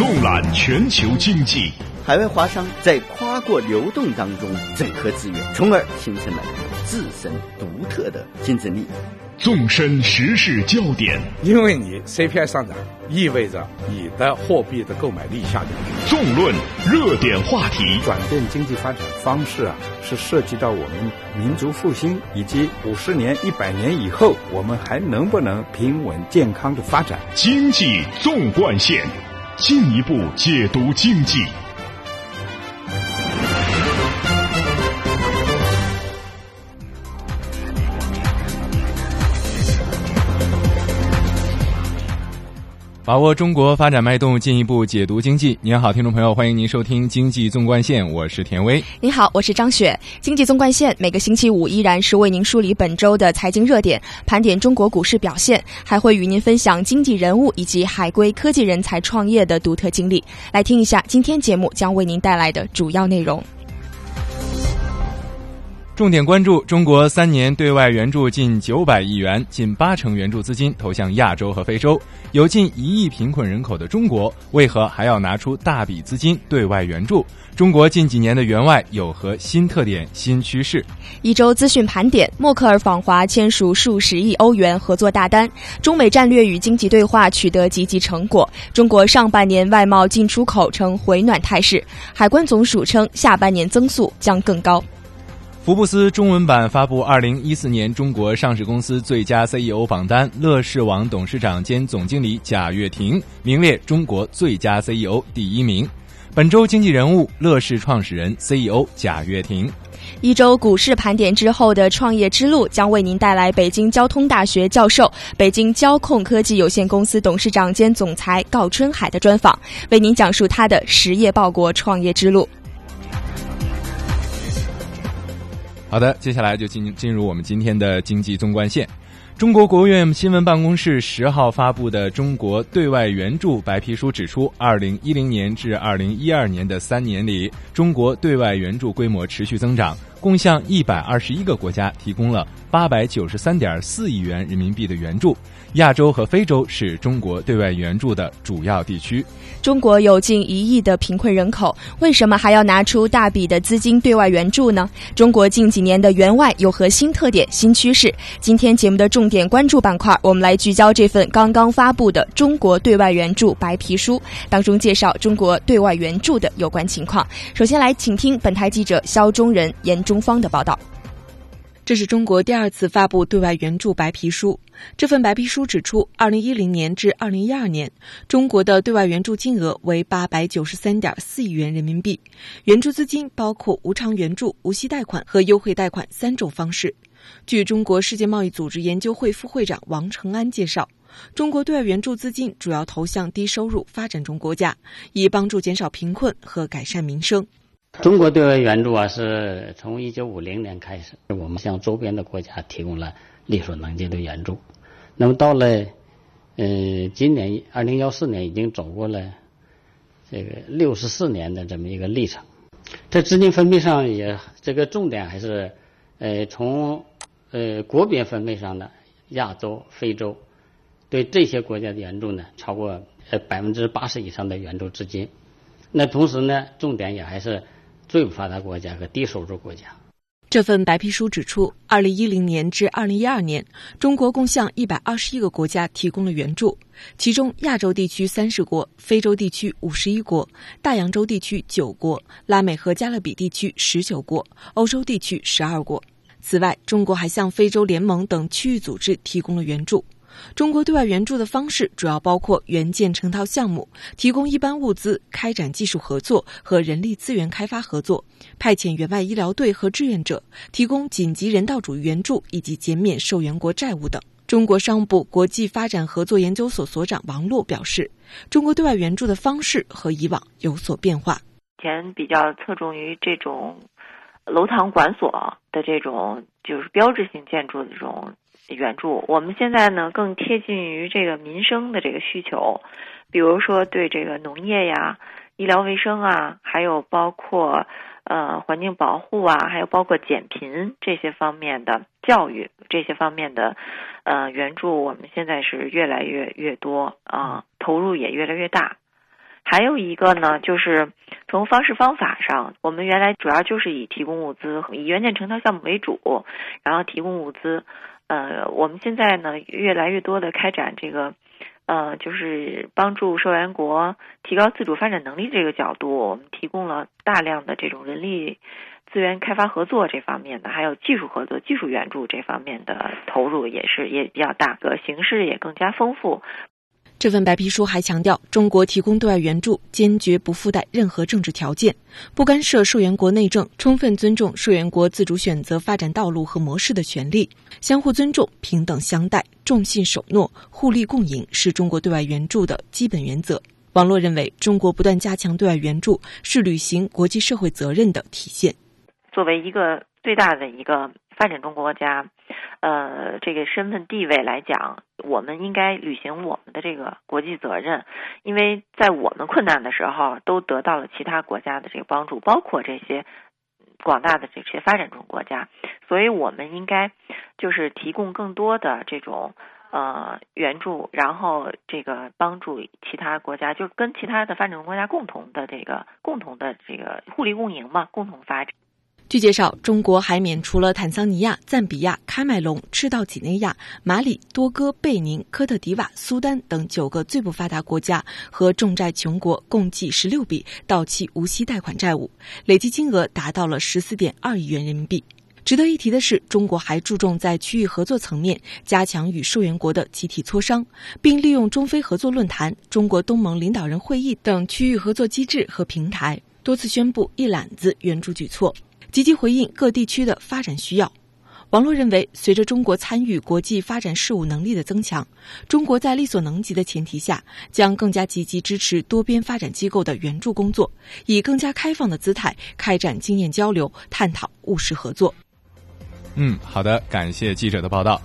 纵览全球经济，海外华商在跨国流动当中整合资源，从而形成了自身独特的竞争力。纵深时事焦点，因为你 CPI 上涨，意味着你的货币的购买力下降。纵论热点话题，转变经济发展方式啊，是涉及到我们民族复兴以及五十年、一百年以后，我们还能不能平稳健康的发展？经济纵贯线，进一步解读经济。把握中国发展脉动，进一步解读经济。您好，听众朋友，欢迎您收听《经济纵贯线》，我是田威。您好，我是张雪。《经济纵贯线》每个星期五依然是为您梳理本周的财经热点，盘点中国股市表现，还会与您分享经济人物以及海归科技人才创业的独特经历。来听一下今天节目将为您带来的主要内容。重点关注：中国三年对外援助近九百亿元，近八成援助资金投向亚洲和非洲。有近一亿贫困人口的中国，为何还要拿出大笔资金对外援助？中国近几年的援外有何新特点、新趋势？一周资讯盘点：默克尔访华签署数十亿欧元合作大单，中美战略与经济对话取得积极成果。中国上半年外贸进出口呈回暖态势，海关总署称下半年增速将更高。福布斯中文版发布二零一四年中国上市公司最佳 CEO 榜单，乐视网董事长兼总经理贾跃亭名列中国最佳 CEO 第一名。本周经济人物：乐视创始人 CEO 贾跃亭。一周股市盘点之后的创业之路，将为您带来北京交通大学教授、北京交控科技有限公司董事长兼总裁郜春海的专访，为您讲述他的实业报国创业之路。好的，接下来就进进入我们今天的经济纵贯线。中国国务院新闻办公室十号发布的《中国对外援助白皮书》指出，二零一零年至二零一二年的三年里，中国对外援助规模持续增长，共向一百二十一个国家提供了八百九十三点四亿元人民币的援助。亚洲和非洲是中国对外援助的主要地区。中国有近一亿的贫困人口，为什么还要拿出大笔的资金对外援助呢？中国近几年的援外有何新特点、新趋势？今天节目的重点关注板块，我们来聚焦这份刚刚发布的《中国对外援助白皮书》当中介绍中国对外援助的有关情况。首先来，请听本台记者肖中仁、严中方的报道。这是中国第二次发布对外援助白皮书。这份白皮书指出，二零一零年至二零一二年，中国的对外援助金额为八百九十三点四亿元人民币。援助资金包括无偿援助、无息贷款和优惠贷款三种方式。据中国世界贸易组织研究会副会长王成安介绍，中国对外援助资金主要投向低收入发展中国家，以帮助减少贫困和改善民生。中国对外援助啊，是从一九五零年开始，我们向周边的国家提供了力所能及的援助。那么到了，呃，今年二零幺四年，已经走过了这个六十四年的这么一个历程。在资金分配上也，这个重点还是，呃，从呃国别分配上的亚洲、非洲，对这些国家的援助呢，超过呃百分之八十以上的援助资金。那同时呢，重点也还是。最不发达国家和低收入国家。这份白皮书指出，二零一零年至二零一二年，中国共向一百二十一个国家提供了援助，其中亚洲地区三十国，非洲地区五十一国，大洋洲地区九国，拉美和加勒比地区十九国，欧洲地区十二国。此外，中国还向非洲联盟等区域组织提供了援助。中国对外援助的方式主要包括援建成套项目、提供一般物资、开展技术合作和人力资源开发合作、派遣援外医疗队和志愿者、提供紧急人道主义援助以及减免受援国债务等。中国商务部国际发展合作研究所所长王璐表示，中国对外援助的方式和以往有所变化。以前比较侧重于这种楼堂馆所的这种就是标志性建筑的这种。援助，我们现在呢更贴近于这个民生的这个需求，比如说对这个农业呀、医疗卫生啊，还有包括呃环境保护啊，还有包括减贫这些方面的教育这些方面的呃援助，我们现在是越来越越多啊，投入也越来越大。还有一个呢，就是从方式方法上，我们原来主要就是以提供物资、以援建成套项目为主，然后提供物资。呃，我们现在呢，越来越多的开展这个，呃，就是帮助受援国提高自主发展能力这个角度，我们提供了大量的这种人力资源开发合作这方面的，还有技术合作、技术援助这方面的投入也是也比较大，个形式也更加丰富。这份白皮书还强调，中国提供对外援助坚决不附带任何政治条件，不干涉受援国内政，充分尊重受援国自主选择发展道路和模式的权利，相互尊重、平等相待、重信守诺、互利共赢，是中国对外援助的基本原则。网络认为，中国不断加强对外援助是履行国际社会责任的体现。作为一个最大的一个发展中国家。呃，这个身份地位来讲，我们应该履行我们的这个国际责任，因为在我们困难的时候，都得到了其他国家的这个帮助，包括这些广大的这些发展中国家，所以我们应该就是提供更多的这种呃援助，然后这个帮助其他国家，就跟其他的发展中国家共同的这个共同的这个互利共赢嘛，共同发展。据介绍，中国还免除了坦桑尼亚、赞比亚、喀麦隆、赤道几内亚、马里、多哥、贝宁、科特迪瓦、苏丹等九个最不发达国家和重债穷国共计十六笔到期无息贷款债务，累计金额达到了十四点二亿元人民币。值得一提的是，中国还注重在区域合作层面加强与受援国的集体磋商，并利用中非合作论坛、中国东盟领导人会议等区域合作机制和平台，多次宣布一揽子援助举措。积极回应各地区的发展需要。网络认为，随着中国参与国际发展事务能力的增强，中国在力所能及的前提下，将更加积极支持多边发展机构的援助工作，以更加开放的姿态开展经验交流，探讨务实合作。嗯，好的，感谢记者的报道。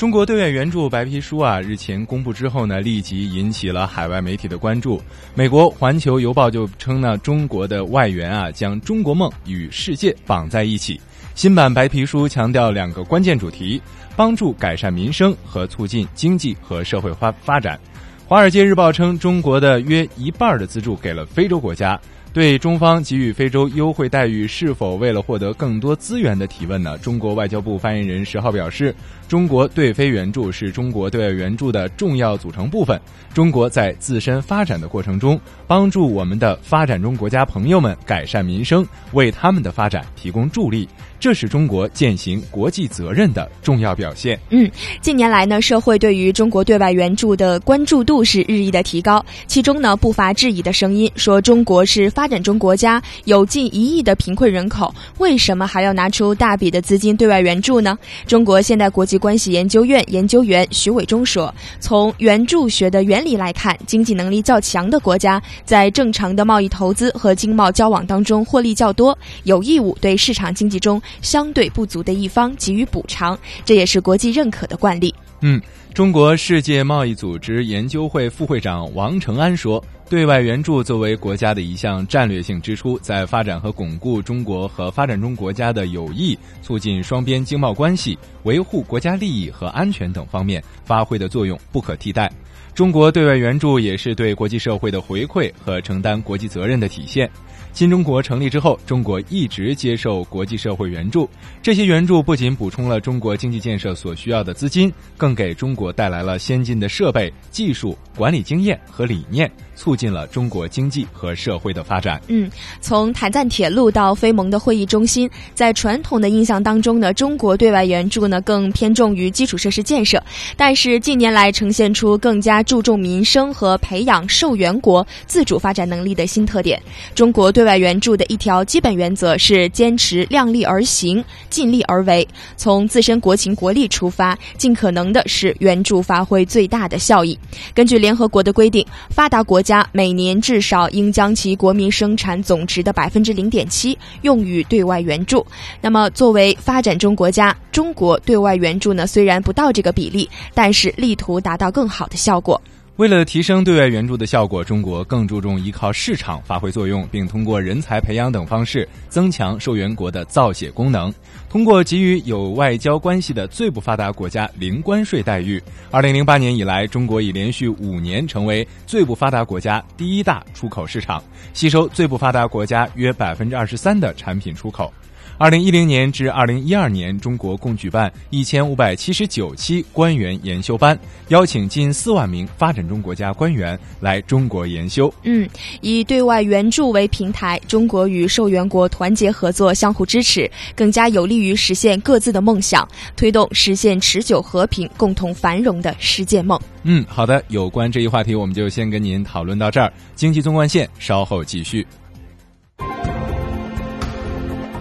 中国对外援助白皮书啊，日前公布之后呢，立即引起了海外媒体的关注。美国《环球邮报》就称呢，中国的外援啊，将中国梦与世界绑在一起。新版白皮书强调两个关键主题：帮助改善民生和促进经济和社会发发展。《华尔街日报》称，中国的约一半的资助给了非洲国家。对中方给予非洲优惠待遇是否为了获得更多资源的提问呢？中国外交部发言人十号表示，中国对非援助是中国对外援助的重要组成部分。中国在自身发展的过程中，帮助我们的发展中国家朋友们改善民生，为他们的发展提供助力。这是中国践行国际责任的重要表现。嗯，近年来呢，社会对于中国对外援助的关注度是日益的提高，其中呢不乏质疑的声音，说中国是发展中国家，有近一亿的贫困人口，为什么还要拿出大笔的资金对外援助呢？中国现代国际关系研究院研究员徐伟忠说：“从援助学的原理来看，经济能力较强的国家，在正常的贸易投资和经贸交往当中获利较多，有义务对市场经济中。”相对不足的一方给予补偿，这也是国际认可的惯例。嗯，中国世界贸易组织研究会副会长王成安说：“对外援助作为国家的一项战略性支出，在发展和巩固中国和发展中国家的友谊、促进双边经贸关系、维护国家利益和安全等方面发挥的作用不可替代。中国对外援助也是对国际社会的回馈和承担国际责任的体现。”新中国成立之后，中国一直接受国际社会援助。这些援助不仅补充了中国经济建设所需要的资金，更给中国带来了先进的设备、技术、管理经验和理念。促进了中国经济和社会的发展。嗯，从坦赞铁路到非盟的会议中心，在传统的印象当中呢，中国对外援助呢更偏重于基础设施建设。但是近年来呈现出更加注重民生和培养受援国自主发展能力的新特点。中国对对外援助的一条基本原则是坚持量力而行、尽力而为，从自身国情国力出发，尽可能的使援助发挥最大的效益。根据联合国的规定，发达国。家每年至少应将其国民生产总值的百分之零点七用于对外援助。那么，作为发展中国家，中国对外援助呢虽然不到这个比例，但是力图达到更好的效果。为了提升对外援助的效果，中国更注重依靠市场发挥作用，并通过人才培养等方式增强受援国的造血功能。通过给予有外交关系的最不发达国家零关税待遇，二零零八年以来，中国已连续五年成为最不发达国家第一大出口市场，吸收最不发达国家约百分之二十三的产品出口。二零一零年至二零一二年，中国共举办一千五百七十九期官员研修班，邀请近四万名发展中国家官员来中国研修。嗯，以对外援助为平台，中国与受援国团结合作，相互支持，更加有利于实现各自的梦想，推动实现持久和平、共同繁荣的世界梦。嗯，好的，有关这一话题，我们就先跟您讨论到这儿。经济纵贯线稍后继续。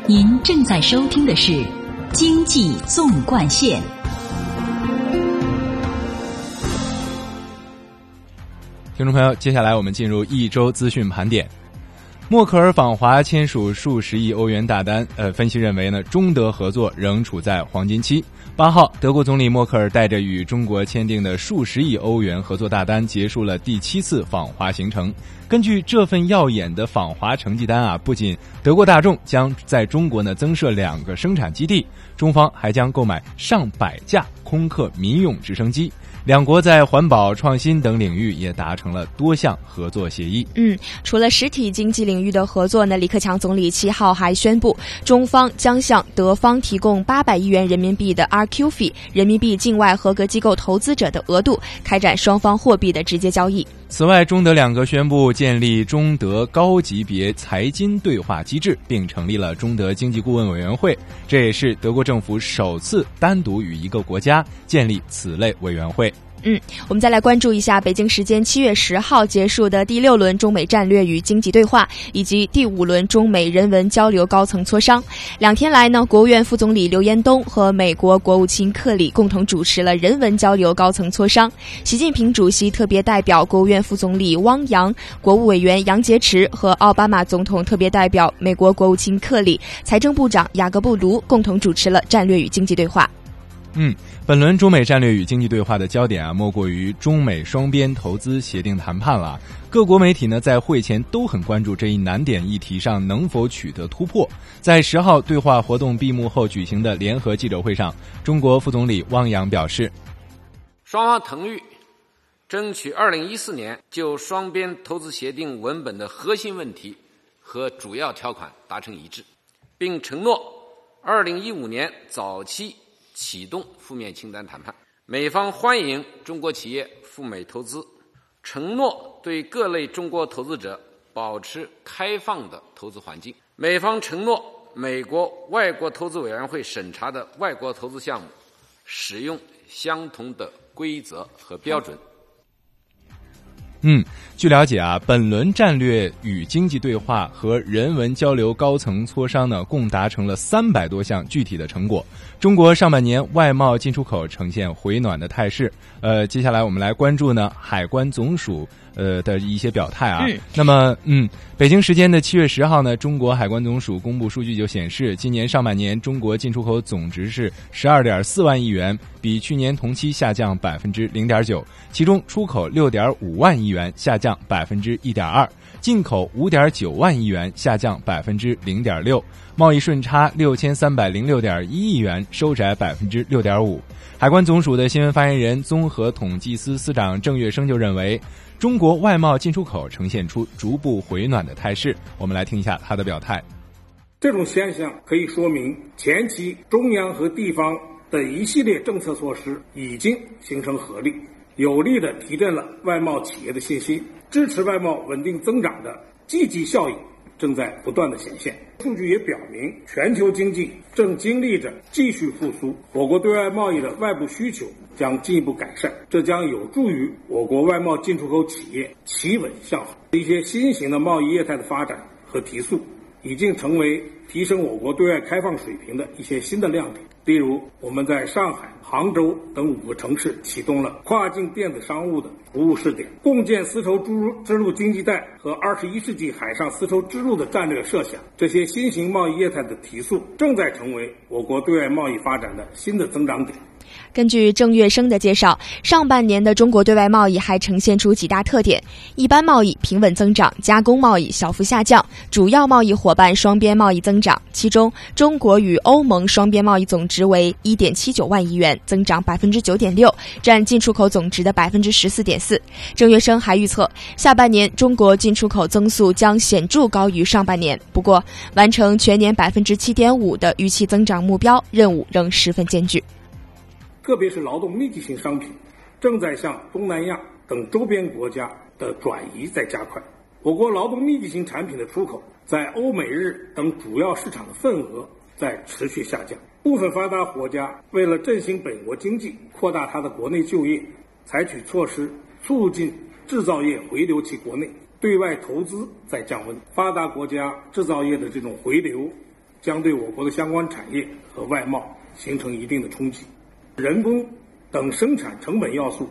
您正在收听的是《经济纵贯线》。听众朋友，接下来我们进入一周资讯盘点。默克尔访华签署数十亿欧元大单，呃，分析认为呢，中德合作仍处在黄金期。八号，德国总理默克尔带着与中国签订的数十亿欧元合作大单，结束了第七次访华行程。根据这份耀眼的访华成绩单啊，不仅德国大众将在中国呢增设两个生产基地，中方还将购买上百架空客民用直升机。两国在环保、创新等领域也达成了多项合作协议。嗯，除了实体经济领域的合作呢，李克强总理七号还宣布，中方将向德方提供八百亿元人民币的 RQF 人民币境外合格机构投资者的额度，开展双方货币的直接交易。此外，中德两国宣布建立中德高级别财经对话机制，并成立了中德经济顾问委员会。这也是德国政府首次单独与一个国家建立此类委员会。嗯，我们再来关注一下北京时间七月十号结束的第六轮中美战略与经济对话，以及第五轮中美人文交流高层磋商。两天来呢，国务院副总理刘延东和美国国务卿克里共同主持了人文交流高层磋商。习近平主席特别代表、国务院副总理汪洋、国务委员杨洁篪和奥巴马总统特别代表、美国国务卿克里、财政部长雅各布卢共同主持了战略与经济对话。嗯，本轮中美战略与经济对话的焦点啊，莫过于中美双边投资协定谈判了。各国媒体呢，在会前都很关注这一难点议题上能否取得突破。在十号对话活动闭幕后举行的联合记者会上，中国副总理汪洋表示，双方同意争取二零一四年就双边投资协定文本的核心问题和主要条款达成一致，并承诺二零一五年早期。启动负面清单谈判，美方欢迎中国企业赴美投资，承诺对各类中国投资者保持开放的投资环境。美方承诺，美国外国投资委员会审查的外国投资项目使用相同的规则和标准。嗯，据了解啊，本轮战略与经济对话和人文交流高层磋商呢，共达成了三百多项具体的成果。中国上半年外贸进出口呈现回暖的态势。呃，接下来我们来关注呢，海关总署。呃的一些表态啊，那么嗯，北京时间的七月十号呢，中国海关总署公布数据就显示，今年上半年中国进出口总值是十二点四万亿元，比去年同期下降百分之零点九，其中出口六点五万亿元，下降百分之一点二，进口五点九万亿元，下降百分之零点六，贸易顺差六千三百零六点一亿元，收窄百分之六点五。海关总署的新闻发言人、综合统计司司长郑月生就认为。中国外贸进出口呈现出逐步回暖的态势，我们来听一下他的表态。这种现象可以说明前期中央和地方的一系列政策措施已经形成合力，有力的提振了外贸企业的信心，支持外贸稳定增长的积极效应。正在不断的显现，数据也表明，全球经济正经历着继续复苏，我国对外贸易的外部需求将进一步改善，这将有助于我国外贸进出口企业企稳向好。一些新型的贸易业态的发展和提速，已经成为提升我国对外开放水平的一些新的亮点。例如，我们在上海、杭州等五个城市启动了跨境电子商务的服务试点，共建丝绸之路经济带和二十一世纪海上丝绸之路的战略设想。这些新型贸易业态的提速，正在成为我国对外贸易发展的新的增长点。根据郑月生的介绍，上半年的中国对外贸易还呈现出几大特点：一般贸易平稳增长，加工贸易小幅下降，主要贸易伙伴双边贸易增长。其中，中国与欧盟双边贸易总值为一点七九万亿元，增长百分之九点六，占进出口总值的百分之十四点四。郑月生还预测，下半年中国进出口增速将显著高于上半年。不过，完成全年百分之七点五的预期增长目标，任务仍十分艰巨。特别是劳动密集型商品，正在向东南亚等周边国家的转移在加快。我国劳动密集型产品的出口在欧美日等主要市场的份额在持续下降。部分发达国家为了振兴本国经济、扩大它的国内就业，采取措施促进制造业回流其国内，对外投资在降温。发达国家制造业的这种回流，将对我国的相关产业和外贸形成一定的冲击。人工等生产成本要素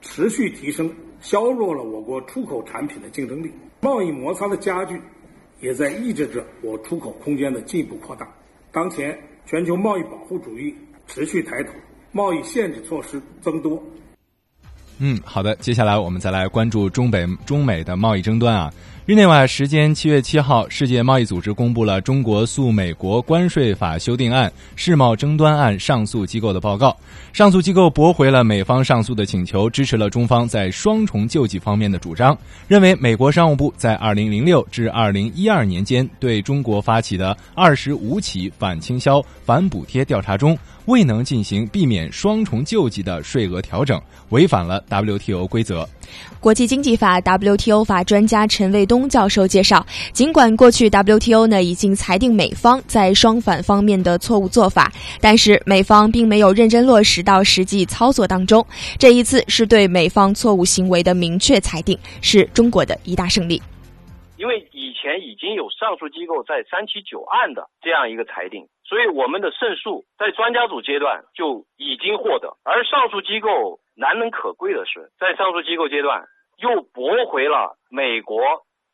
持续提升，削弱了我国出口产品的竞争力。贸易摩擦的加剧，也在抑制着我出口空间的进一步扩大。当前，全球贸易保护主义持续抬头，贸易限制措施增多。嗯，好的，接下来我们再来关注中北中美的贸易争端啊。日内瓦时间七月七号，世界贸易组织公布了中国诉美国关税法修订案世贸争端案上诉机构的报告。上诉机构驳回了美方上诉的请求，支持了中方在双重救济方面的主张，认为美国商务部在二零零六至二零一二年间对中国发起的二十五起反倾销、反补贴调查中，未能进行避免双重救济的税额调整，违反了 WTO 规则。国际经济法 WTO 法专家陈卫东教授介绍，尽管过去 WTO 呢已经裁定美方在双反方面的错误做法，但是美方并没有认真落实到实际操作当中。这一次是对美方错误行为的明确裁定，是中国的一大胜利。因为以前已经有上诉机构在三七九案的这样一个裁定，所以我们的胜诉在专家组阶段就已经获得，而上诉机构。难能可贵的是，在上诉机构阶段又驳回了美国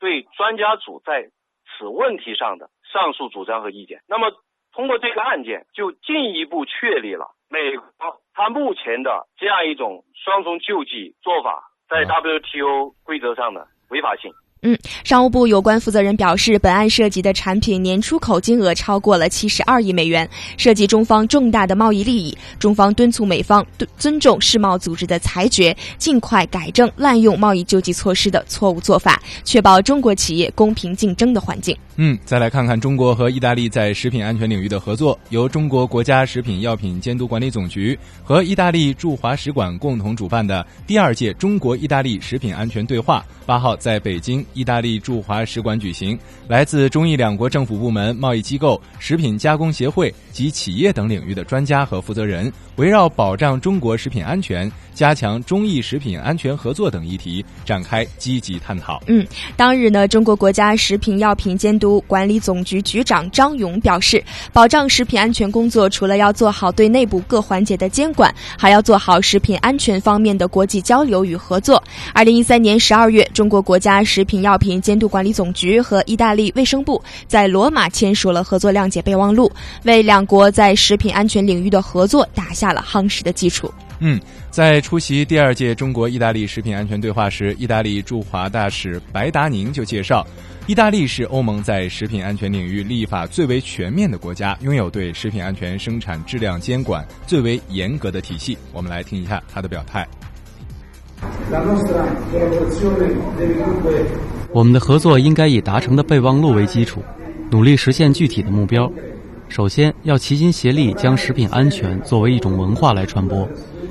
对专家组在此问题上的上诉主张和意见。那么，通过这个案件，就进一步确立了美国他目前的这样一种双重救济做法在 WTO 规则上的违法性。嗯，商务部有关负责人表示，本案涉及的产品年出口金额超过了七十二亿美元，涉及中方重大的贸易利益。中方敦促美方尊重世贸组织的裁决，尽快改正滥用贸易救济措施的错误做法，确保中国企业公平竞争的环境。嗯，再来看看中国和意大利在食品安全领域的合作。由中国国家食品药品监督管理总局和意大利驻华使馆共同主办的第二届中国意大利食品安全对话，八号在北京意大利驻华使馆举行。来自中意两国政府部门、贸易机构、食品加工协会及企业等领域的专家和负责人，围绕保障中国食品安全、加强中意食品安全合作等议题展开积极探讨。嗯，当日呢，中国国家食品药品监督管理总局局长张勇表示，保障食品安全工作除了要做好对内部各环节的监管，还要做好食品安全方面的国际交流与合作。二零一三年十二月，中国国家食品药品监督管理总局和意大利卫生部在罗马签署了合作谅解备忘录，为两国在食品安全领域的合作打下了夯实的基础。嗯，在出席第二届中国意大利食品安全对话时，意大利驻华大使白达宁就介绍。意大利是欧盟在食品安全领域立法最为全面的国家，拥有对食品安全生产质量监管最为严格的体系。我们来听一下他的表态。我们的合作应该以达成的备忘录为基础，努力实现具体的目标。首先要齐心协力，将食品安全作为一种文化来传播，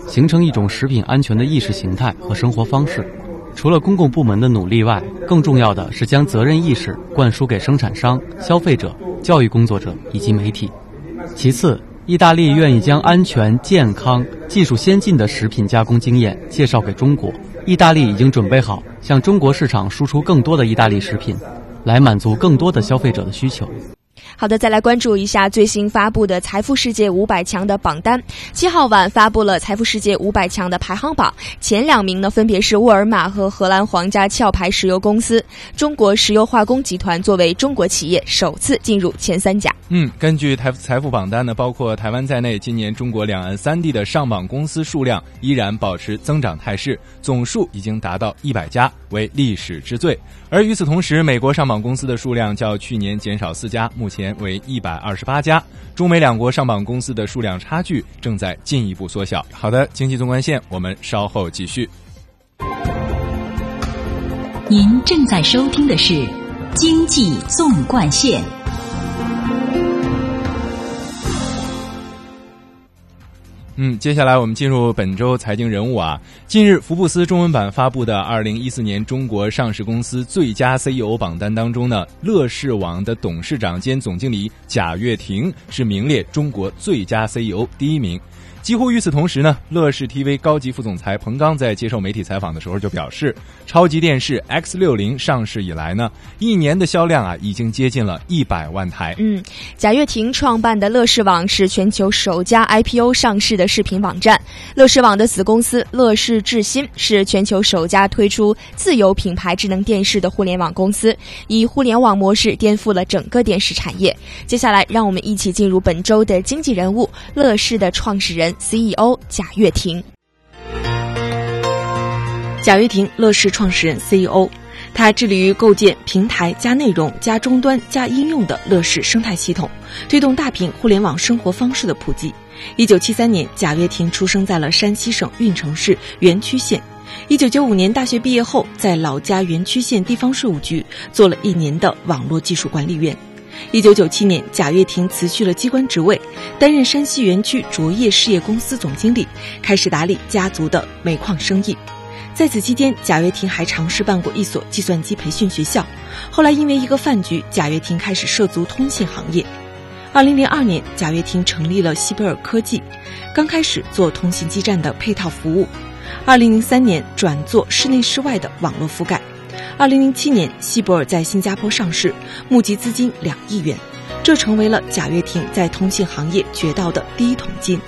形成一种食品安全的意识形态和生活方式。除了公共部门的努力外，更重要的是将责任意识灌输给生产商、消费者、教育工作者以及媒体。其次，意大利愿意将安全、健康、技术先进的食品加工经验介绍给中国。意大利已经准备好向中国市场输出更多的意大利食品，来满足更多的消费者的需求。好的，再来关注一下最新发布的财富世界五百强的榜单。七号晚发布了财富世界五百强的排行榜，前两名呢分别是沃尔玛和荷兰皇家壳牌石油公司。中国石油化工集团作为中国企业首次进入前三甲。嗯，根据财财富榜单呢，包括台湾在内，今年中国两岸三地的上榜公司数量依然保持增长态势，总数已经达到一百家，为历史之最。而与此同时，美国上榜公司的数量较去年减少四家，目前为一百二十八家。中美两国上榜公司的数量差距正在进一步缩小。好的，经济纵贯线，我们稍后继续。您正在收听的是《经济纵贯线》。嗯，接下来我们进入本周财经人物啊。近日，福布斯中文版发布的二零一四年中国上市公司最佳 CEO 榜单当中呢，乐视网的董事长兼总经理贾跃亭是名列中国最佳 CEO 第一名。几乎与此同时呢，乐视 TV 高级副总裁彭刚在接受媒体采访的时候就表示，超级电视 X 六零上市以来呢，一年的销量啊已经接近了一百万台。嗯，贾跃亭创办的乐视网是全球首家 IPO 上市的视频网站。乐视网的子公司乐视智新是全球首家推出自有品牌智能电视的互联网公司，以互联网模式颠覆了整个电视产业。接下来，让我们一起进入本周的经济人物——乐视的创始人。CEO 贾跃亭，贾跃亭，乐视创始人、CEO，他致力于构建平台加内容加终端加应用的乐视生态系统，推动大屏互联网生活方式的普及。一九七三年，贾跃亭出生在了山西省运城市垣曲县。一九九五年大学毕业后，在老家垣曲县地方税务局做了一年的网络技术管理员。一九九七年，贾跃亭辞去了机关职位，担任山西园区卓业事业公司总经理，开始打理家族的煤矿生意。在此期间，贾跃亭还尝试办过一所计算机培训学校。后来因为一个饭局，贾跃亭开始涉足通信行业。二零零二年，贾跃亭成立了西贝尔科技，刚开始做通信基站的配套服务。二零零三年转做室内室外的网络覆盖。二零零七年，西博尔在新加坡上市，募集资金两亿元，这成为了贾跃亭在通信行业掘到的第一桶金。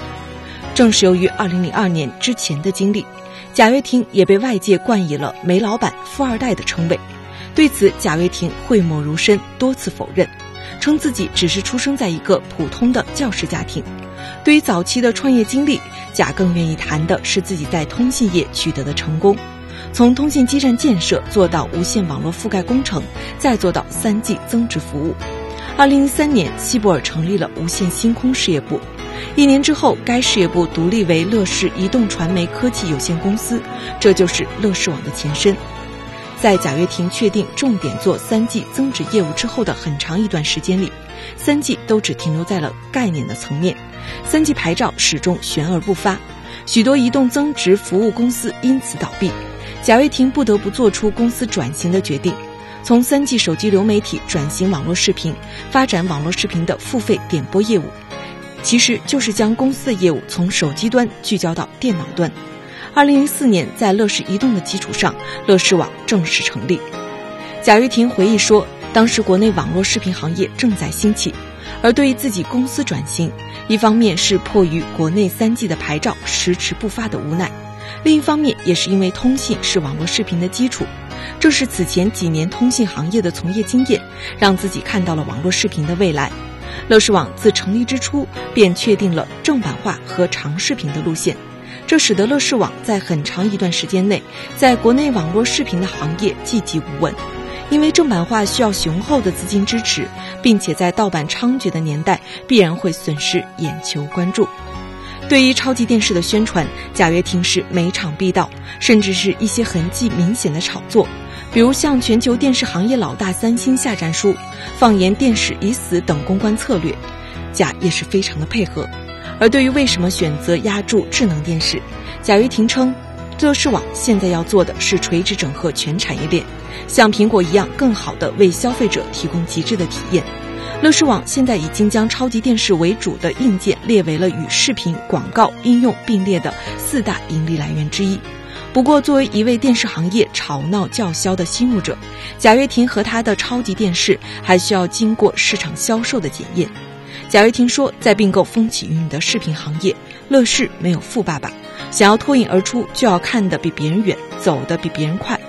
正是由于二零零二年之前的经历，贾跃亭也被外界冠以了“煤老板”“富二代”的称谓。对此，贾跃亭讳莫如深，多次否认，称自己只是出生在一个普通的教师家庭。对于早期的创业经历，贾更愿意谈的是自己在通信业取得的成功。从通信基站建设做到无线网络覆盖工程，再做到三 G 增值服务。二零零三年，西博尔成立了无线星空事业部。一年之后，该事业部独立为乐视移动传媒科技有限公司，这就是乐视网的前身。在贾跃亭确定重点做三 G 增值业务之后的很长一段时间里，三 G 都只停留在了概念的层面，三 G 牌照始终悬而不发，许多移动增值服务公司因此倒闭。贾跃亭不得不做出公司转型的决定，从三 G 手机流媒体转型网络视频，发展网络视频的付费点播业务，其实就是将公司的业务从手机端聚焦到电脑端。二零零四年，在乐视移动的基础上，乐视网正式成立。贾跃亭回忆说，当时国内网络视频行业正在兴起，而对于自己公司转型，一方面是迫于国内三 G 的牌照迟迟不发的无奈。另一方面，也是因为通信是网络视频的基础，正是此前几年通信行业的从业经验，让自己看到了网络视频的未来。乐视网自成立之初便确定了正版化和长视频的路线，这使得乐视网在很长一段时间内，在国内网络视频的行业寂寂无闻。因为正版化需要雄厚的资金支持，并且在盗版猖獗的年代，必然会损失眼球关注。对于超级电视的宣传，贾跃亭是每场必到，甚至是一些痕迹明显的炒作，比如向全球电视行业老大三星下战书，放言电视已死等公关策略，贾也是非常的配合。而对于为什么选择压住智能电视，贾跃亭称，乐视网现在要做的是垂直整合全产业链，像苹果一样，更好的为消费者提供极致的体验。乐视网现在已经将超级电视为主的硬件列为了与视频、广告应用并列的四大盈利来源之一。不过，作为一位电视行业吵闹叫嚣的新入者，贾跃亭和他的超级电视还需要经过市场销售的检验。贾跃亭说，在并购风起云涌的视频行业，乐视没有富爸爸，想要脱颖而出，就要看得比别人远，走得比别人快，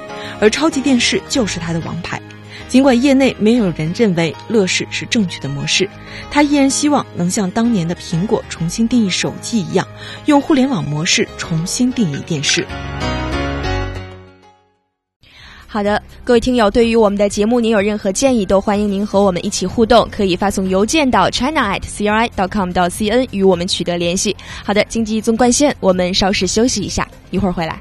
而超级电视就是他的王牌。尽管业内没有人认为乐视是正确的模式，他依然希望能像当年的苹果重新定义手机一样，用互联网模式重新定义电视。好的，各位听友，对于我们的节目，您有任何建议，都欢迎您和我们一起互动，可以发送邮件到 china at cri 到 com 到 cn 与我们取得联系。好的，经济纵贯线，我们稍事休息一下，一会儿回来。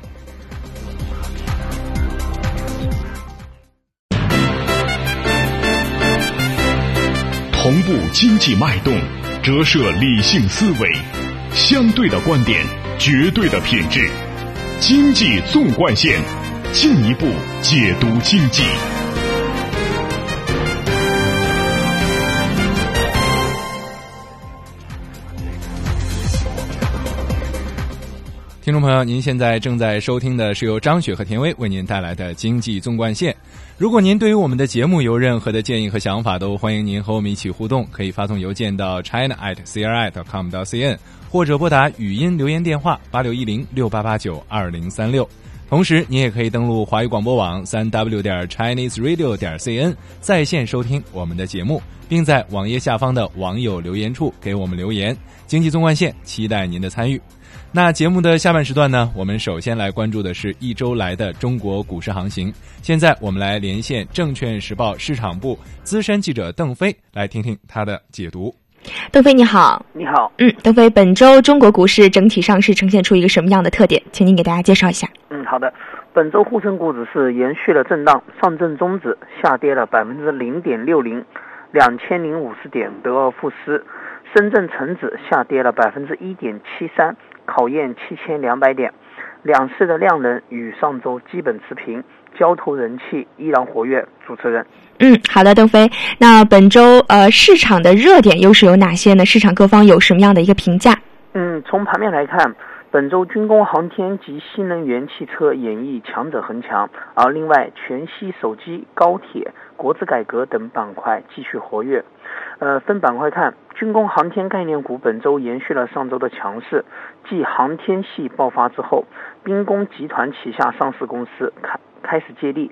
同步经济脉动，折射理性思维，相对的观点，绝对的品质。经济纵贯线，进一步解读经济。听众朋友，您现在正在收听的是由张雪和田威为您带来的《经济纵贯线》。如果您对于我们的节目有任何的建议和想法，都欢迎您和我们一起互动，可以发送邮件到 china at cri com 到 cn 或者拨打语音留言电话八六一零六八八九二零三六。同时，您也可以登录华语广播网三 w 点 chinese radio 点 cn 在线收听我们的节目，并在网页下方的网友留言处给我们留言。经济纵贯线，期待您的参与。那节目的下半时段呢？我们首先来关注的是一周来的中国股市行情。现在我们来连线证券时报市场部资深记者邓飞，来听听他的解读。邓飞你好，你好，嗯，邓飞，本周中国股市整体上是呈现出一个什么样的特点？请您给大家介绍一下。嗯，好的，本周沪深股指是延续了震荡，上证综指下跌了百分之零点六零，两千零五十点得而复失；深圳成指下跌了百分之一点七三。考验七千两百点，两市的量能与上周基本持平，交投人气依然活跃。主持人，嗯，好的，邓飞。那本周呃市场的热点又是有哪些呢？市场各方有什么样的一个评价？嗯，从盘面来看，本周军工、航天及新能源汽车演绎强者恒强，而另外全息手机、高铁、国资改革等板块继续活跃。呃，分板块看，军工航天概念股本周延续了上周的强势，继航天系爆发之后，兵工集团旗下上市公司开开始接力。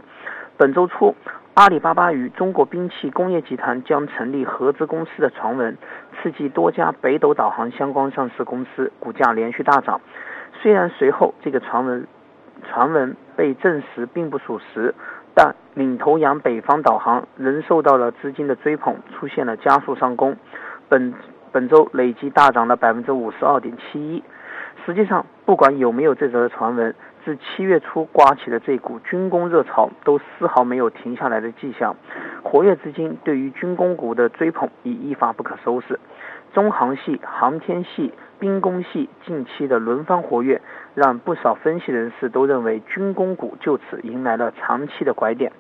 本周初，阿里巴巴与中国兵器工业集团将成立合资公司的传闻，刺激多家北斗导航相关上市公司股价连续大涨。虽然随后这个传闻传闻被证实并不属实。但领头羊北方导航仍受到了资金的追捧，出现了加速上攻，本本周累计大涨了百分之五十二点七一。实际上，不管有没有这则传闻，自七月初刮起的这股军工热潮，都丝毫没有停下来的迹象。活跃资金对于军工股的追捧已一发不可收拾。中航系、航天系、兵工系近期的轮番活跃，让不少分析人士都认为军工股就此迎来了长期的拐点。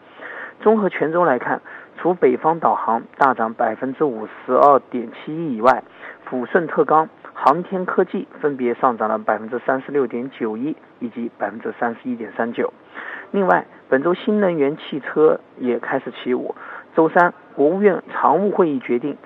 综合全周来看，除北方导航大涨百分之五十二点七一以外，抚顺特钢、航天科技分别上涨了百分之三十六点九一以及百分之三十一点三九。另外，本周新能源汽车也开始起舞。周三，国务院常务会议决定。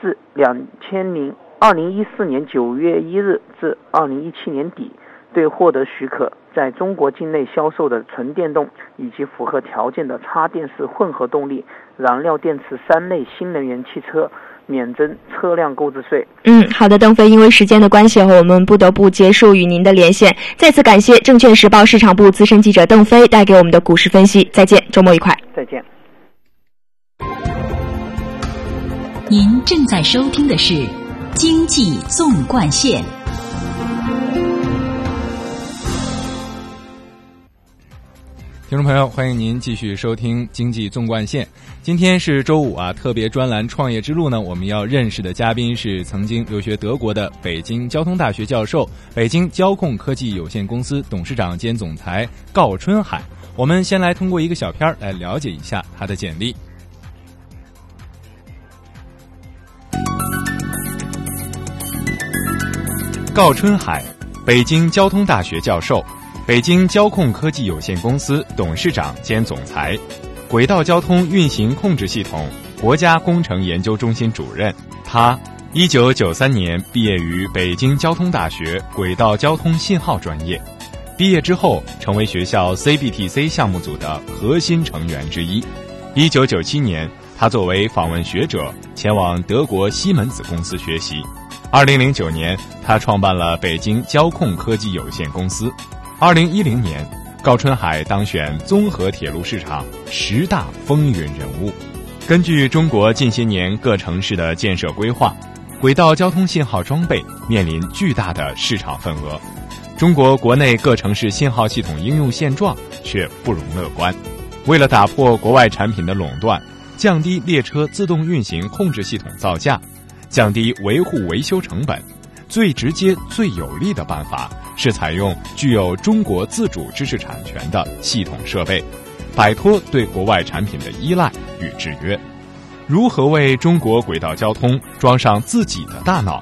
自两千零二零一四年九月一日至二零一七年底，对获得许可在中国境内销售的纯电动以及符合条件的插电式混合动力燃料电池三类新能源汽车免征车辆购置税。嗯，好的，邓飞，因为时间的关系，我们不得不结束与您的连线。再次感谢证券时报市场部资深记者邓飞带给我们的股市分析。再见，周末愉快。再见。您正在收听的是《经济纵贯线》。听众朋友，欢迎您继续收听《经济纵贯线》。今天是周五啊，特别专栏《创业之路》呢，我们要认识的嘉宾是曾经留学德国的北京交通大学教授、北京交控科技有限公司董事长兼总裁郜春海。我们先来通过一个小片来了解一下他的简历。郜春海，北京交通大学教授，北京交控科技有限公司董事长兼总裁，轨道交通运行控制系统国家工程研究中心主任。他一九九三年毕业于北京交通大学轨道交通信号专业，毕业之后成为学校 CBTC 项目组的核心成员之一。一九九七年，他作为访问学者前往德国西门子公司学习。二零零九年，他创办了北京交控科技有限公司。二零一零年，高春海当选综合铁路市场十大风云人物。根据中国近些年各城市的建设规划，轨道交通信号装备面临巨大的市场份额。中国国内各城市信号系统应用现状却不容乐观。为了打破国外产品的垄断，降低列车自动运行控制系统造价。降低维护维修成本，最直接、最有力的办法是采用具有中国自主知识产权的系统设备，摆脱对国外产品的依赖与制约。如何为中国轨道交通装上自己的大脑？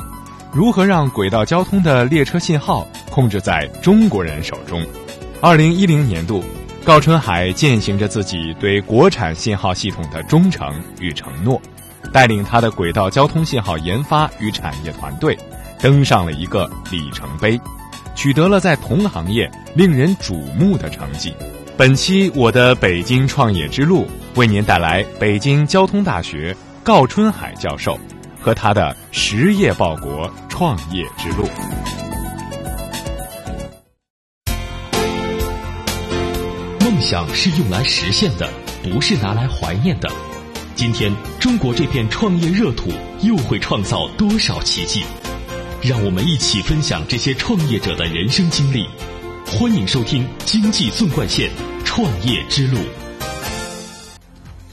如何让轨道交通的列车信号控制在中国人手中？二零一零年度，高春海践行着自己对国产信号系统的忠诚与承诺。带领他的轨道交通信号研发与产业团队，登上了一个里程碑，取得了在同行业令人瞩目的成绩。本期我的北京创业之路为您带来北京交通大学高春海教授和他的实业报国创业之路。梦想是用来实现的，不是拿来怀念的。今天，中国这片创业热土又会创造多少奇迹？让我们一起分享这些创业者的人生经历。欢迎收听《经济纵贯线创业之路》。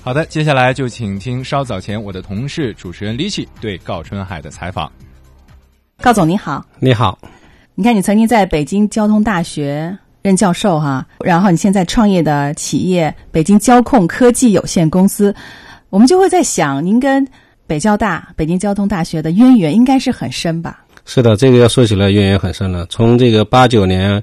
好的，接下来就请听稍早前我的同事主持人李奇对高春海的采访。高总你好，你好。你看，你曾经在北京交通大学任教授哈，然后你现在创业的企业北京交控科技有限公司。我们就会在想，您跟北交大、北京交通大学的渊源应该是很深吧？是的，这个要说起来渊源很深了。从这个八九年，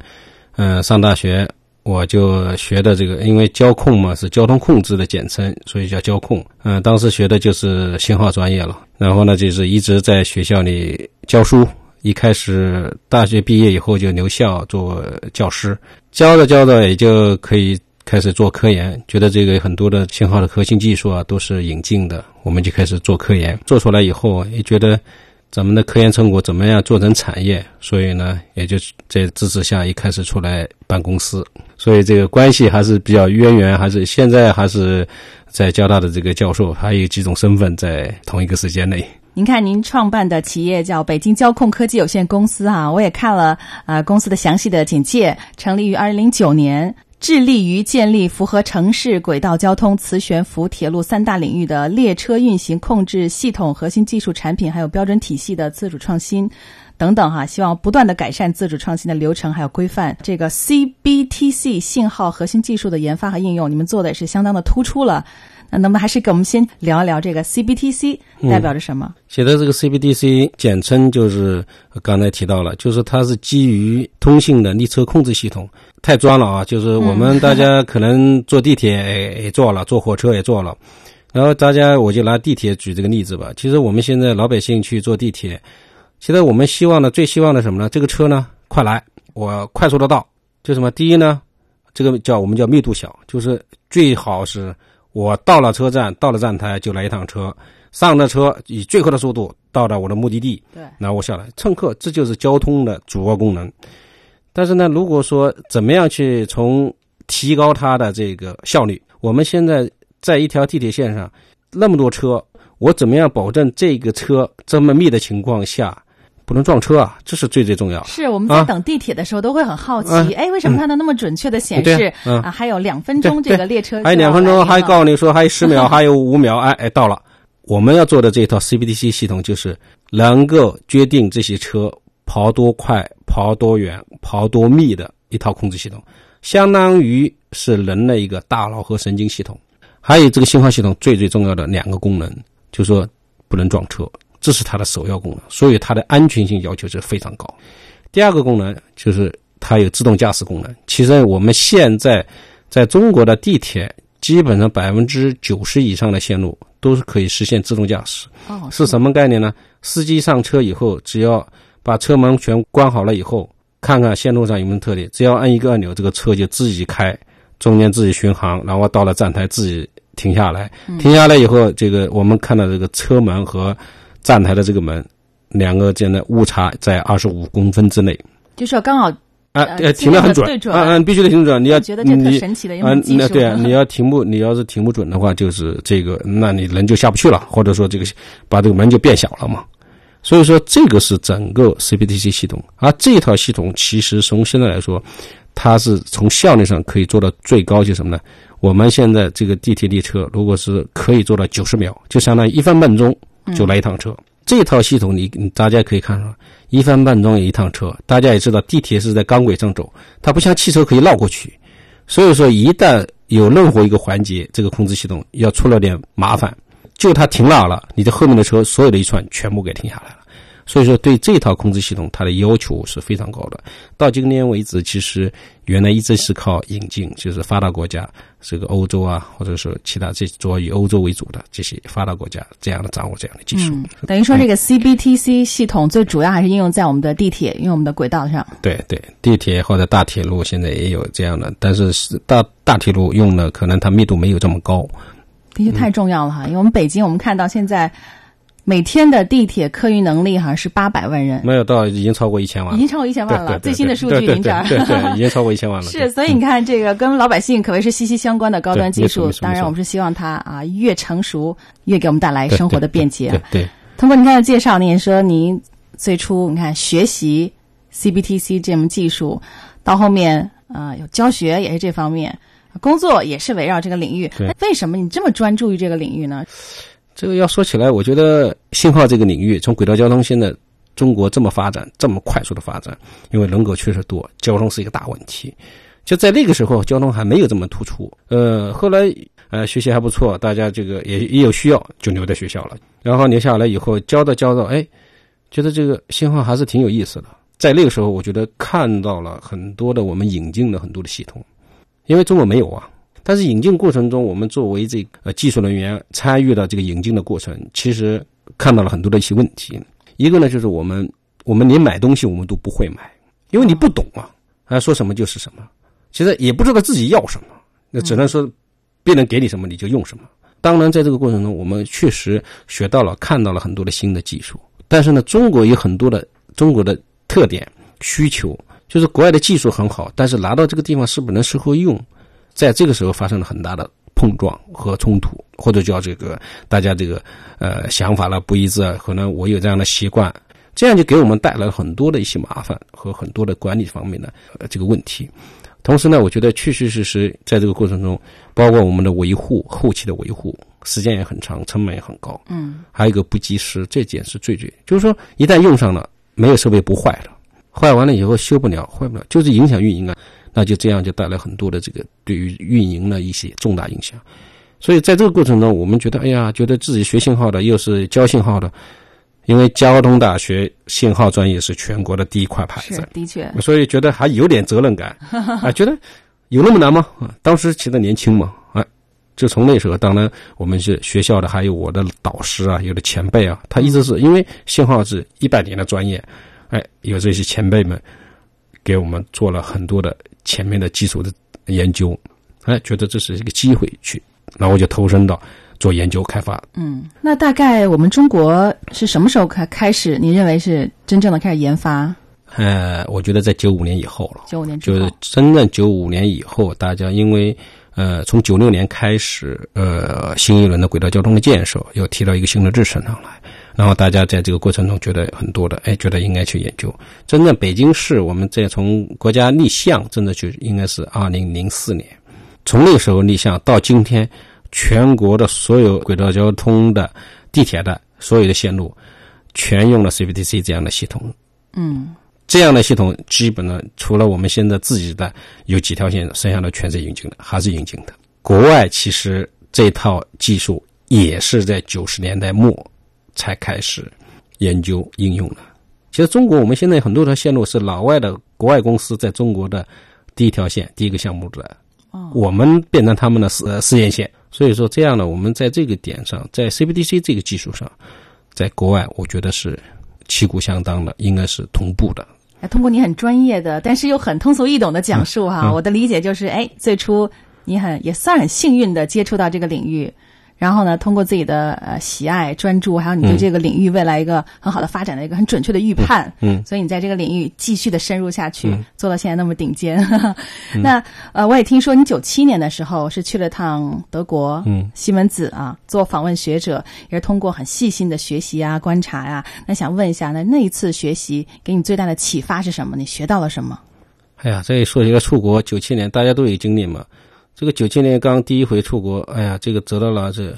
嗯，上大学我就学的这个，因为交控嘛是交通控制的简称，所以叫交控。嗯，当时学的就是信号专业了。然后呢，就是一直在学校里教书。一开始大学毕业以后就留校做教师，教着教着也就可以。开始做科研，觉得这个很多的信号的核心技术啊都是引进的，我们就开始做科研。做出来以后，也觉得咱们的科研成果怎么样做成产业，所以呢，也就在支持下一开始出来办公司。所以这个关系还是比较渊源，还是现在还是在交大的这个教授，还有几种身份在同一个时间内。您看，您创办的企业叫北京交控科技有限公司啊，我也看了啊公司的详细的简介，成立于二零零九年。致力于建立符合城市轨道交通、磁悬浮、铁路三大领域的列车运行控制系统核心技术产品，还有标准体系的自主创新等等哈，希望不断的改善自主创新的流程还有规范。这个 CBTC 信号核心技术的研发和应用，你们做的也是相当的突出了。那能不能还是给我们先聊一聊这个 CBTC 代表着什么？写的这个 CBTC 简称就是刚才提到了，就是它是基于通信的列车控制系统。太装了啊！就是我们大家可能坐地铁也坐了，坐火车也坐了。然后大家我就拿地铁举这个例子吧。其实我们现在老百姓去坐地铁，其实我们希望的最希望的什么呢？这个车呢快来，我快速的到。就什么？第一呢，这个叫我们叫密度小，就是最好是我到了车站，到了站台就来一趟车，上了车以最快的速度到达我的目的地。对，然后我下来乘客，这就是交通的主要功能。但是呢，如果说怎么样去从提高它的这个效率，我们现在在一条地铁线上那么多车，我怎么样保证这个车这么密的情况下不能撞车啊？这是最最重要。是我们在等地铁的时候都会很好奇，哎，为什么它能那么准确的显示啊？还有两分钟这个列车，还有两分钟，还告诉你说还有十秒，还有五秒，哎哎到了。我们要做的这套 CBDC 系统就是能够决定这些车。跑多快，跑多远，跑多密的一套控制系统，相当于是人的一个大脑和神经系统。还有这个信号系统最最重要的两个功能，就是说不能撞车，这是它的首要功能，所以它的安全性要求是非常高。第二个功能就是它有自动驾驶功能。其实我们现在在中国的地铁，基本上百分之九十以上的线路都是可以实现自动驾驶。哦，是什么概念呢？司机上车以后，只要把车门全关好了以后，看看线路上有没有特点，只要按一个按钮，这个车就自己开，中间自己巡航，然后到了站台自己停下来。停下来以后，这个我们看到这个车门和站台的这个门两个间的误差在二十五公分之内。就是要刚好啊，呃呃，停的很准对，准啊，嗯，必须得停准。你要觉得这特你神奇的一啊门技术那对啊，你要停不，你要是停不准的话，就是这个，那你人就下不去了，或者说这个把这个门就变小了嘛。所以说，这个是整个 CPTC 系统，而这套系统其实从现在来说，它是从效率上可以做到最高，就是什么呢？我们现在这个地铁列车，如果是可以做到九十秒，就相当于一分半钟就来一趟车。这套系统你你大家可以看到，一分半钟一趟车。大家也知道，地铁是在钢轨上走，它不像汽车可以绕过去。所以说，一旦有任何一个环节，这个控制系统要出了点麻烦，就它停哪了，你的后面的车所有的一串全部给停下来了。所以说，对这套控制系统，它的要求是非常高的。到今天为止，其实原来一直是靠引进，就是发达国家，这个欧洲啊，或者说其他这主要以欧洲为主的这些发达国家，这样的掌握这样的技术。嗯，等于说这个 CBTC 系统最主要还是应用在我们的地铁，因为我们的轨道上。对对，地铁或者大铁路现在也有这样的，但是是大大铁路用的可能它密度没有这么高。的确太重要了哈，因为我们北京，我们看到现在每天的地铁客运能力好像是八百万人，没有到已经超过一千万了，已经超过一千万了。最新的数据您这儿对对对，已经超过一千万了。是，所以你看，这个跟老百姓可谓是息息相关的高端技术当然，我们是希望它啊越成熟，越给我们带来生活的便捷。对对，通过您刚才介绍，您也说您最初你看学习 CBTC 这门技术，到后面啊有教学也是这方面，工作也是围绕这个领域。对那为什么你这么专注于这个领域呢？这个要说起来，我觉得信号这个领域，从轨道交通现在中国这么发展，这么快速的发展，因为人口确实多，交通是一个大问题。就在那个时候，交通还没有这么突出。呃，后来呃学习还不错，大家这个也也有需要，就留在学校了。然后留下来以后，教着教着，哎，觉得这个信号还是挺有意思的。在那个时候，我觉得看到了很多的我们引进的很多的系统，因为中国没有啊。但是引进过程中，我们作为这个技术人员参与了这个引进的过程，其实看到了很多的一些问题。一个呢，就是我们我们连买东西我们都不会买，因为你不懂啊，啊说什么就是什么，其实也不知道自己要什么，那只能说别人给你什么你就用什么。当然，在这个过程中，我们确实学到了、看到了很多的新的技术。但是呢，中国有很多的中国的特点需求，就是国外的技术很好，但是拿到这个地方是不是能适合用？在这个时候发生了很大的碰撞和冲突，或者叫这个大家这个呃想法了不一致，可能我有这样的习惯，这样就给我们带来了很多的一些麻烦和很多的管理方面的呃这个问题。同时呢，我觉得确确实实在这个过程中，包括我们的维护后期的维护，时间也很长，成本也很高。嗯，还有一个不及时，这点是最最，就是说一旦用上了，没有设备不坏了，坏完了以后修不了，坏不了，就是影响运营啊。那就这样就带来很多的这个对于运营的一些重大影响。所以在这个过程中，我们觉得，哎呀，觉得自己学信号的，又是教信号的，因为交通大学信号专业是全国的第一块牌子，的确，所以觉得还有点责任感 啊，觉得有那么难吗？啊，当时其实年轻嘛，啊，就从那时候，当然我们是学校的，还有我的导师啊，有的前辈啊，他一直是因为信号是一百年的专业，哎，有这些前辈们给我们做了很多的前面的基础的研究，哎，觉得这是一个机会去，然后我就投身到做研究开发。嗯，那大概我们中国是什么时候开开始？你认为是真正的开始研发？呃，我觉得在九五年以后了，九五年之后就是真正九五年以后，大家因为呃，从九六年开始，呃，新一轮的轨道交通的建设又提到一个新的制程上来，然后大家在这个过程中觉得很多的，哎，觉得应该去研究。真正北京市，我们再从国家立项，真的就应该是二零零四年，从那个时候立项到今天，全国的所有轨道交通的地铁的所有的线路，全用了 CBTC 这样的系统。嗯，这样的系统基本上除了我们现在自己的有几条线，剩下的全是引进的，还是引进的。国外其实这套技术也是在九十年代末才开始研究应用的。其实中国我们现在很多条线路是老外的国外公司在中国的第一条线、第一个项目的，我们变成他们的试试验线。所以说，这样呢，我们在这个点上，在 CBDC 这个技术上，在国外我觉得是旗鼓相当的，应该是同步的。通过你很专业的，但是又很通俗易懂的讲述哈，嗯我的理解就是，哎，最初你很也算很幸运的接触到这个领域。然后呢，通过自己的呃喜爱、专注，还有你对嗯这个领域未来一个很好的发展的一个很准确的预判，嗯嗯所以你在这个领域继续的深入下去，嗯做到现在那么顶尖。那呃，我也听说你九七年的时候是去了趟德国，嗯西门子啊，做访问学者，也是通过很细心的学习啊、观察呀、那想问一下，那那一次学习给你最大的启发是什么？你学到了什么？哎呀，这一说一个出国，九七年大家都有经历嘛。这个九七年刚第一回出国，哎呀，这个得到了这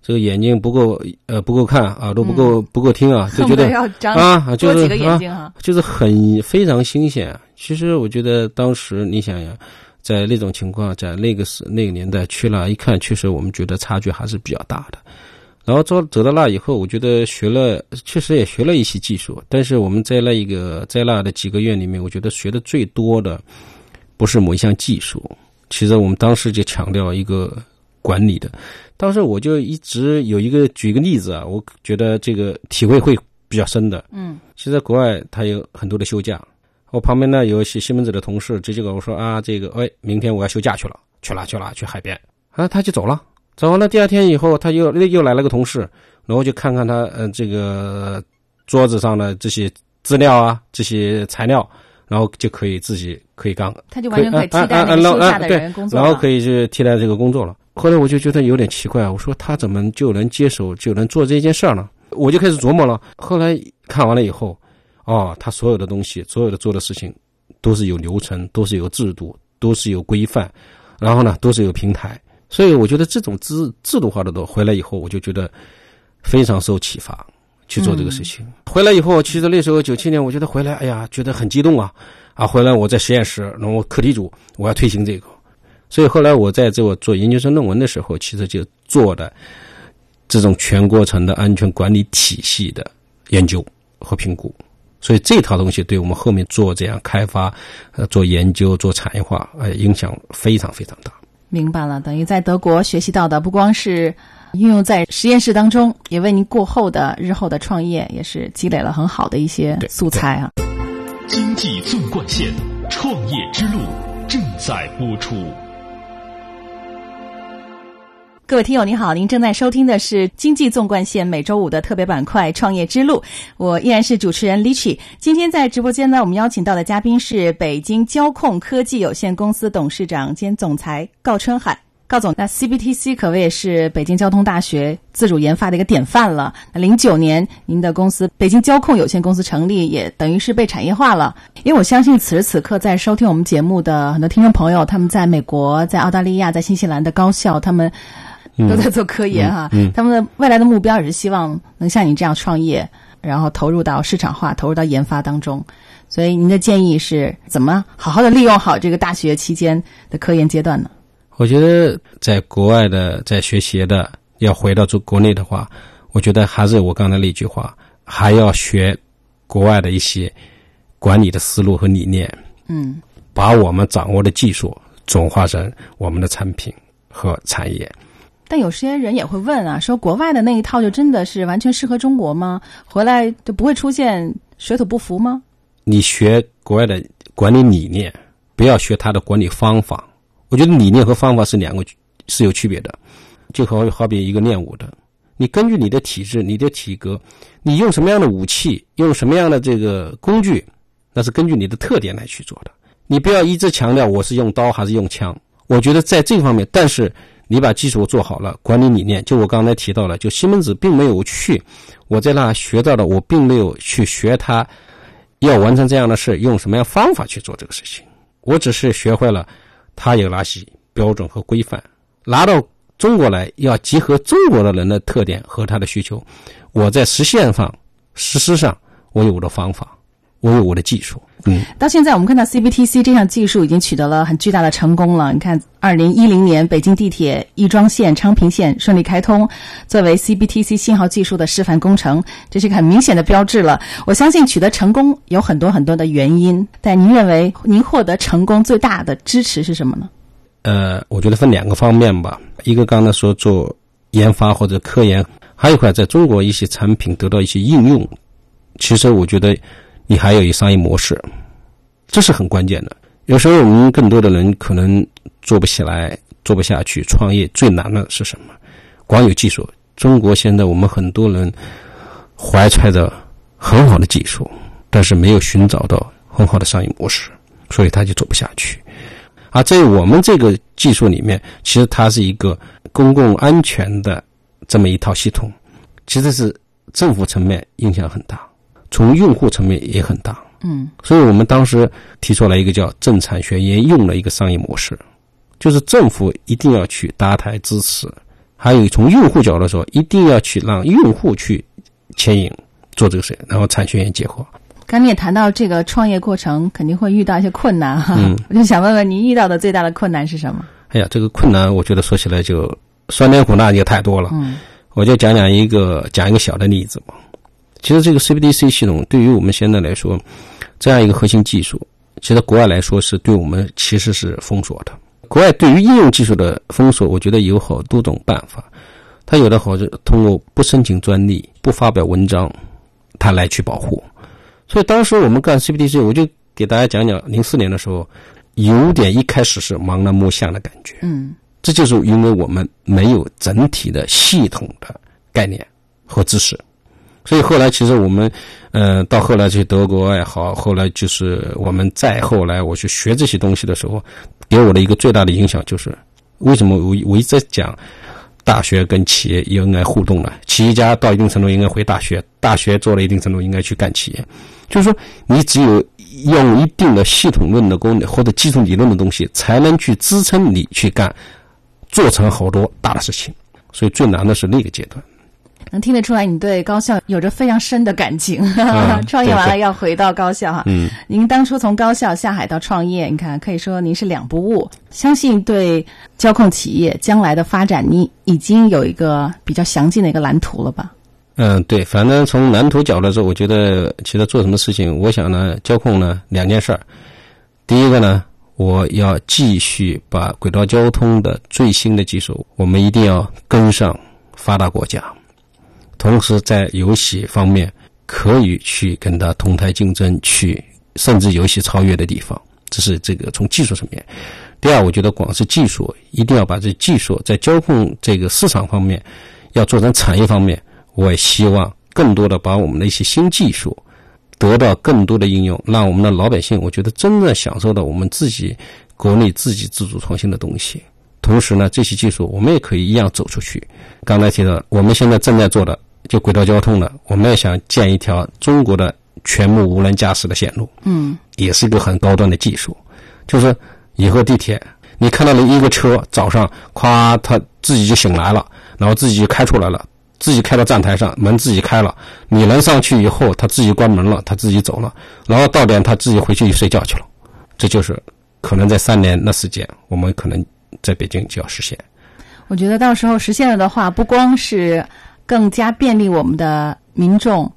这个眼睛不够呃不够看，耳朵不够、不够听啊，就觉得啊，就是啊，就是很非常新鲜。其实我觉得当时你想想，在那种情况，在那个时那个年代去了，一看确实我们觉得差距还是比较大的。然后走走到那以后，我觉得学了，确实也学了一些技术。但是我们在那一个在那的几个月里面，我觉得学的最多的不是某一项技术，其实我们当时就强调一个管理的。当时我就一直有一个举一个例子啊，我觉得这个体会会比较深的。嗯，其实在国外他有很多的休假，我旁边呢有一些西门子的同事直接跟我说啊，这个哎，明天我要休假去了，去了去了去海边啊，他就走了。走完了第二天以后，他又又来了个同事，然后就看看他呃这个桌子上的这些资料啊，这些材料，然后就可以自己可以干，他就完全可以替代那个休假的人工作了然后可以去替代这个工作了。后来我就觉得有点奇怪，我说他怎么就能接手就能做这件事儿呢？我就开始琢磨了。后来看完了以后，哦，他所有的东西，所有的做的事情，都是有流程，都是有制度，都是有规范，然后呢，都是有平台。所以我觉得这种制制度化的都回来以后，我就觉得非常受启发去做这个事情。回来以后，其实那时候九七年，我觉得回来，哎呀，觉得很激动啊啊！回来我在实验室，然后课题组我要推行这个，所以后来我在做做研究生论文的时候，其实就做的这种全过程的安全管理体系的研究和评估。所以这套东西对我们后面做这样开发、呃做研究、做产业化，呃影响非常非常大。明白了，等于在德国学习到的不光是运用在实验室当中，也为您过后的日后的创业也是积累了很好的一些素材啊。经济纵贯线，创业之路正在播出。各位听友，您好，您正在收听的是《经济纵贯线》每周五的特别板块《创业之路》，我依然是主持人 Lichi。今天在直播间呢，我们邀请到的嘉宾是北京交控科技有限公司董事长兼总裁高春海。高总，那 CBTC 可谓是北京交通大学自主研发的一个典范了。那零九年，您的公司北京交控有限公司成立，也等于是被产业化了。因为我相信此时此刻在收听我们节目的很多听众朋友，他们在美国、在澳大利亚、在新西兰的高校，他们都在做科研哈、嗯嗯他们的未来的目标也是希望能像你这样创业，然后投入到市场化、投入到研发当中。所以您的建议是怎么好好的利用好这个大学期间的科研阶段呢？我觉得在国外的在学习的，要回到中国内的话，我觉得还是我刚才那句话，还要学国外的一些管理的思路和理念，嗯把我们掌握的技术转化成我们的产品和产业。但有些人也会问啊，说国外的那一套就真的是完全适合中国吗？回来就不会出现水土不服吗？你学国外的管理理念，不要学他的管理方法。我觉得理念和方法是两个是有区别的，就好好比一个练武的，你根据你的体质、你的体格，你用什么样的武器，用什么样的这个工具，那是根据你的特点来去做的。你不要一直强调我是用刀还是用枪。我觉得在这方面，但是你把基础做好了，管理理念，就我刚才提到了，就西门子并没有去我在那学到的，我并没有去学他要完成这样的事，用什么样方法去做这个事情。我只是学会了他有哪些标准和规范，拿到中国来要结合中国的人的特点和他的需求。我在实现上、实施上，我有我的方法。我有我的技术。嗯，到现在我们看到 CBTC 这项技术已经取得了很巨大的成功了。你看，二零一零年北京地铁亦庄线、昌平线顺利开通，作为 CBTC 信号技术的示范工程，这是一个很明显的标志了。我相信取得成功有很多很多的原因，但您认为您获得成功最大的支持是什么呢？呃，我觉得分两个方面吧。一个刚才说做研发或者科研，还有一块在中国一些产品得到一些应用。其实我觉得。你还有一商业模式，这是很关键的。有时候我们更多的人可能做不起来，做不下去。创业最难的是什么？光有技术。中国现在我们很多人怀揣着很好的技术，但是没有寻找到很好的商业模式，所以他就走不下去。而在我们这个技术里面，其实它是一个公共安全的这么一套系统，其实是政府层面影响很大。从用户层面也很大，嗯，所以我们当时提出来一个叫“政产学研用”的一个商业模式，就是政府一定要去搭台支持，还有从用户角度说，一定要去让用户去牵引做这个事，然后产学研结合。刚你也谈到这个创业过程肯定会遇到一些困难哈，嗯，我就想问问您遇到的最大的困难是什么？哎呀，这个困难我觉得说起来就酸甜苦辣就太多了，嗯，我就讲讲一个讲一个小的例子吧。其实这个 CBDC 系统对于我们现在来说，这样一个核心技术，其实国外来说是对我们其实是封锁的。国外对于应用技术的封锁，我觉得有好多种办法。它有的好是通过不申请专利、不发表文章，它来去保护。所以当时我们干 CBDC，我就给大家讲讲，零四年的时候，有点一开始是盲人摸象的感觉。嗯，这就是因为我们没有整体的系统的概念和知识。所以后来其实我们，呃，到后来去德国也好，后来就是我们再后来我去学这些东西的时候，给我的一个最大的影响就是，为什么我我一直在讲，大学跟企业应该互动呢？企业家到一定程度应该回大学，大学做了一定程度应该去干企业，就是说你只有用一定的系统论的功能或者基础理论的东西，才能去支撑你去干，做成好多大的事情。所以最难的是那个阶段。能听得出来，你对高校有着非常深的感情。创业完了要回到高校哈。嗯，您当初从高校下海到创业，你看可以说您是两不误。相信对交控企业将来的发展，你已经有一个比较详尽的一个蓝图了吧？嗯，对，反正从蓝图角度说，我觉得其实做什么事情，我想呢，交控呢两件事儿。第一个呢，我要继续把轨道交通的最新的技术，我们一定要跟上发达国家。同时，在游戏方面可以去跟它同台竞争，去甚至游戏超越的地方，这是这个从技术层面。第二，我觉得光是技术，一定要把这技术在交控这个市场方面要做成产业方面。我也希望更多的把我们的一些新技术得到更多的应用，让我们的老百姓，我觉得真正享受到我们自己国内自己自主创新的东西。同时呢，这些技术我们也可以一样走出去。刚才提到，我们现在正在做的。就轨道交通了，我们也想建一条中国的全部无人驾驶的线路，嗯，也是一个很高端的技术。就是以后地铁，你看到了一个车早上，夸他自己就醒来了，然后自己就开出来了，自己开到站台上，门自己开了，你人上去以后，他自己关门了，他自己走了，然后到点他自己回去睡觉去了。这就是可能在三年的时间，我们可能在北京就要实现。我觉得到时候实现了的话，不光是。更加便利我们的民众，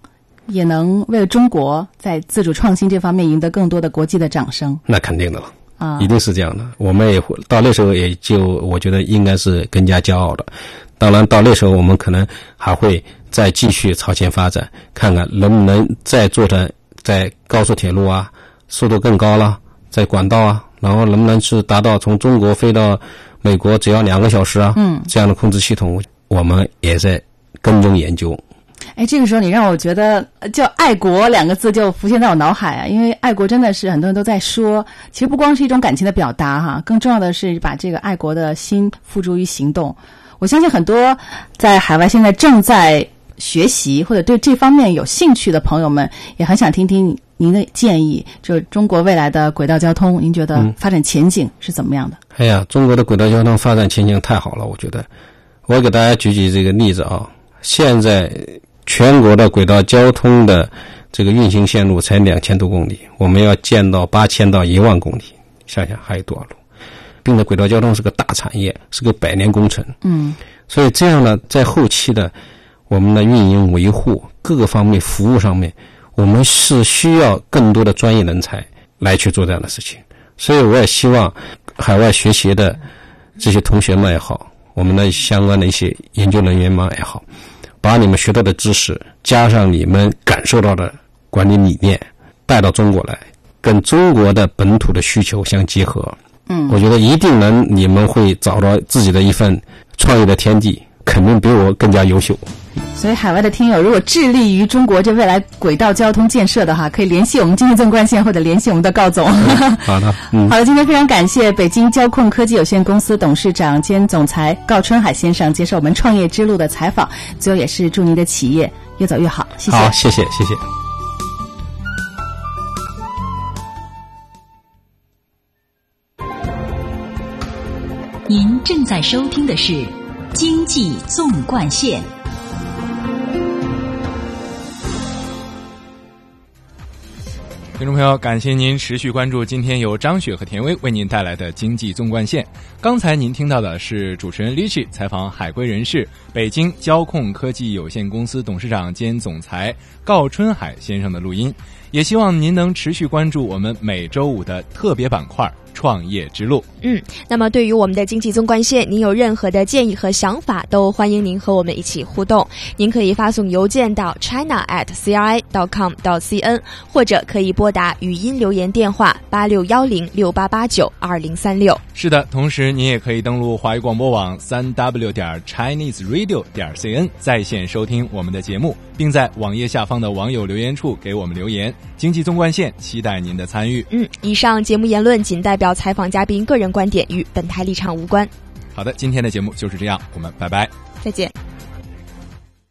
也能为了中国在自主创新这方面赢得更多的国际的掌声。那肯定的了啊，一定是这样的。我们也会到那时候，也就我觉得应该是更加骄傲的。当然，到那时候我们可能还会再继续朝前发展，看看能不能再做成在高速铁路啊，速度更高了，在管道啊，然后能不能是达到从中国飞到美国只要两个小时啊？嗯，这样的控制系统，我们也在。跟踪研究，哎，这个时候你让我觉得就“爱国”两个字就浮现在我脑海啊，因为爱国真的是很多人都在说，其实不光是一种感情的表达哈，更重要的是把这个爱国的心付诸于行动。我相信很多在海外现在正在学习或者对这方面有兴趣的朋友们，也很想听听您的建议，就是中国未来的轨道交通，您觉得发展前景是怎么样的？哎呀，中国的轨道交通发展前景太好了，我觉得，我给大家举举这个例子啊。现在全国的轨道交通的这个运行线路才两千多公里，我们要建到八千到一万公里，想想还有多少路？并且轨道交通是个大产业，是个百年工程。嗯，所以这样呢，在后期的我们的运营维护各个方面服务上面，我们是需要更多的专业人才来去做这样的事情。所以我也希望海外学习的这些同学们也好，我们的相关的一些研究人员们也好，把你们学到的知识加上你们感受到的管理理念带到中国来，跟中国的本土的需求相结合。嗯，我觉得一定能，你们会找到自己的一份创业的天地，肯定比我更加优秀。所以，海外的听友如果致力于中国这未来轨道交通建设的哈，可以联系我们经济纵贯线或者联系我们的高总。好的，嗯，好的，今天非常感谢北京交控科技有限公司董事长兼总裁高春海先生接受我们创业之路的采访。最后，也是祝您的企业越走越好，谢谢。好，谢谢，谢谢。您正在收听的是《经济纵贯线》。听众朋友，感谢您持续关注今天由张雪和田薇为您带来的《经济纵贯线》。刚才您听到的是主持人 l i c h 采访海归人士、北京交控科技有限公司董事长兼总裁郜春海先生的录音。也希望您能持续关注我们每周五的特别板块。创业之路。嗯，那么对于我们的经济纵贯线，您有任何的建议和想法，都欢迎您和我们一起互动。您可以发送邮件到 china at c r i dot com 到 c n，或者可以拨打语音留言电话八六幺零六八八九二零三六。是的，同时您也可以登录华语广播网三 w 点 chinese radio 点 c n 在线收听我们的节目，并在网页下方的网友留言处给我们留言。经济纵贯线期待您的参与。嗯，以上节目言论仅代表采访嘉宾个人观点，与本台立场无关。好的，今天的节目就是这样，我们拜拜，再见。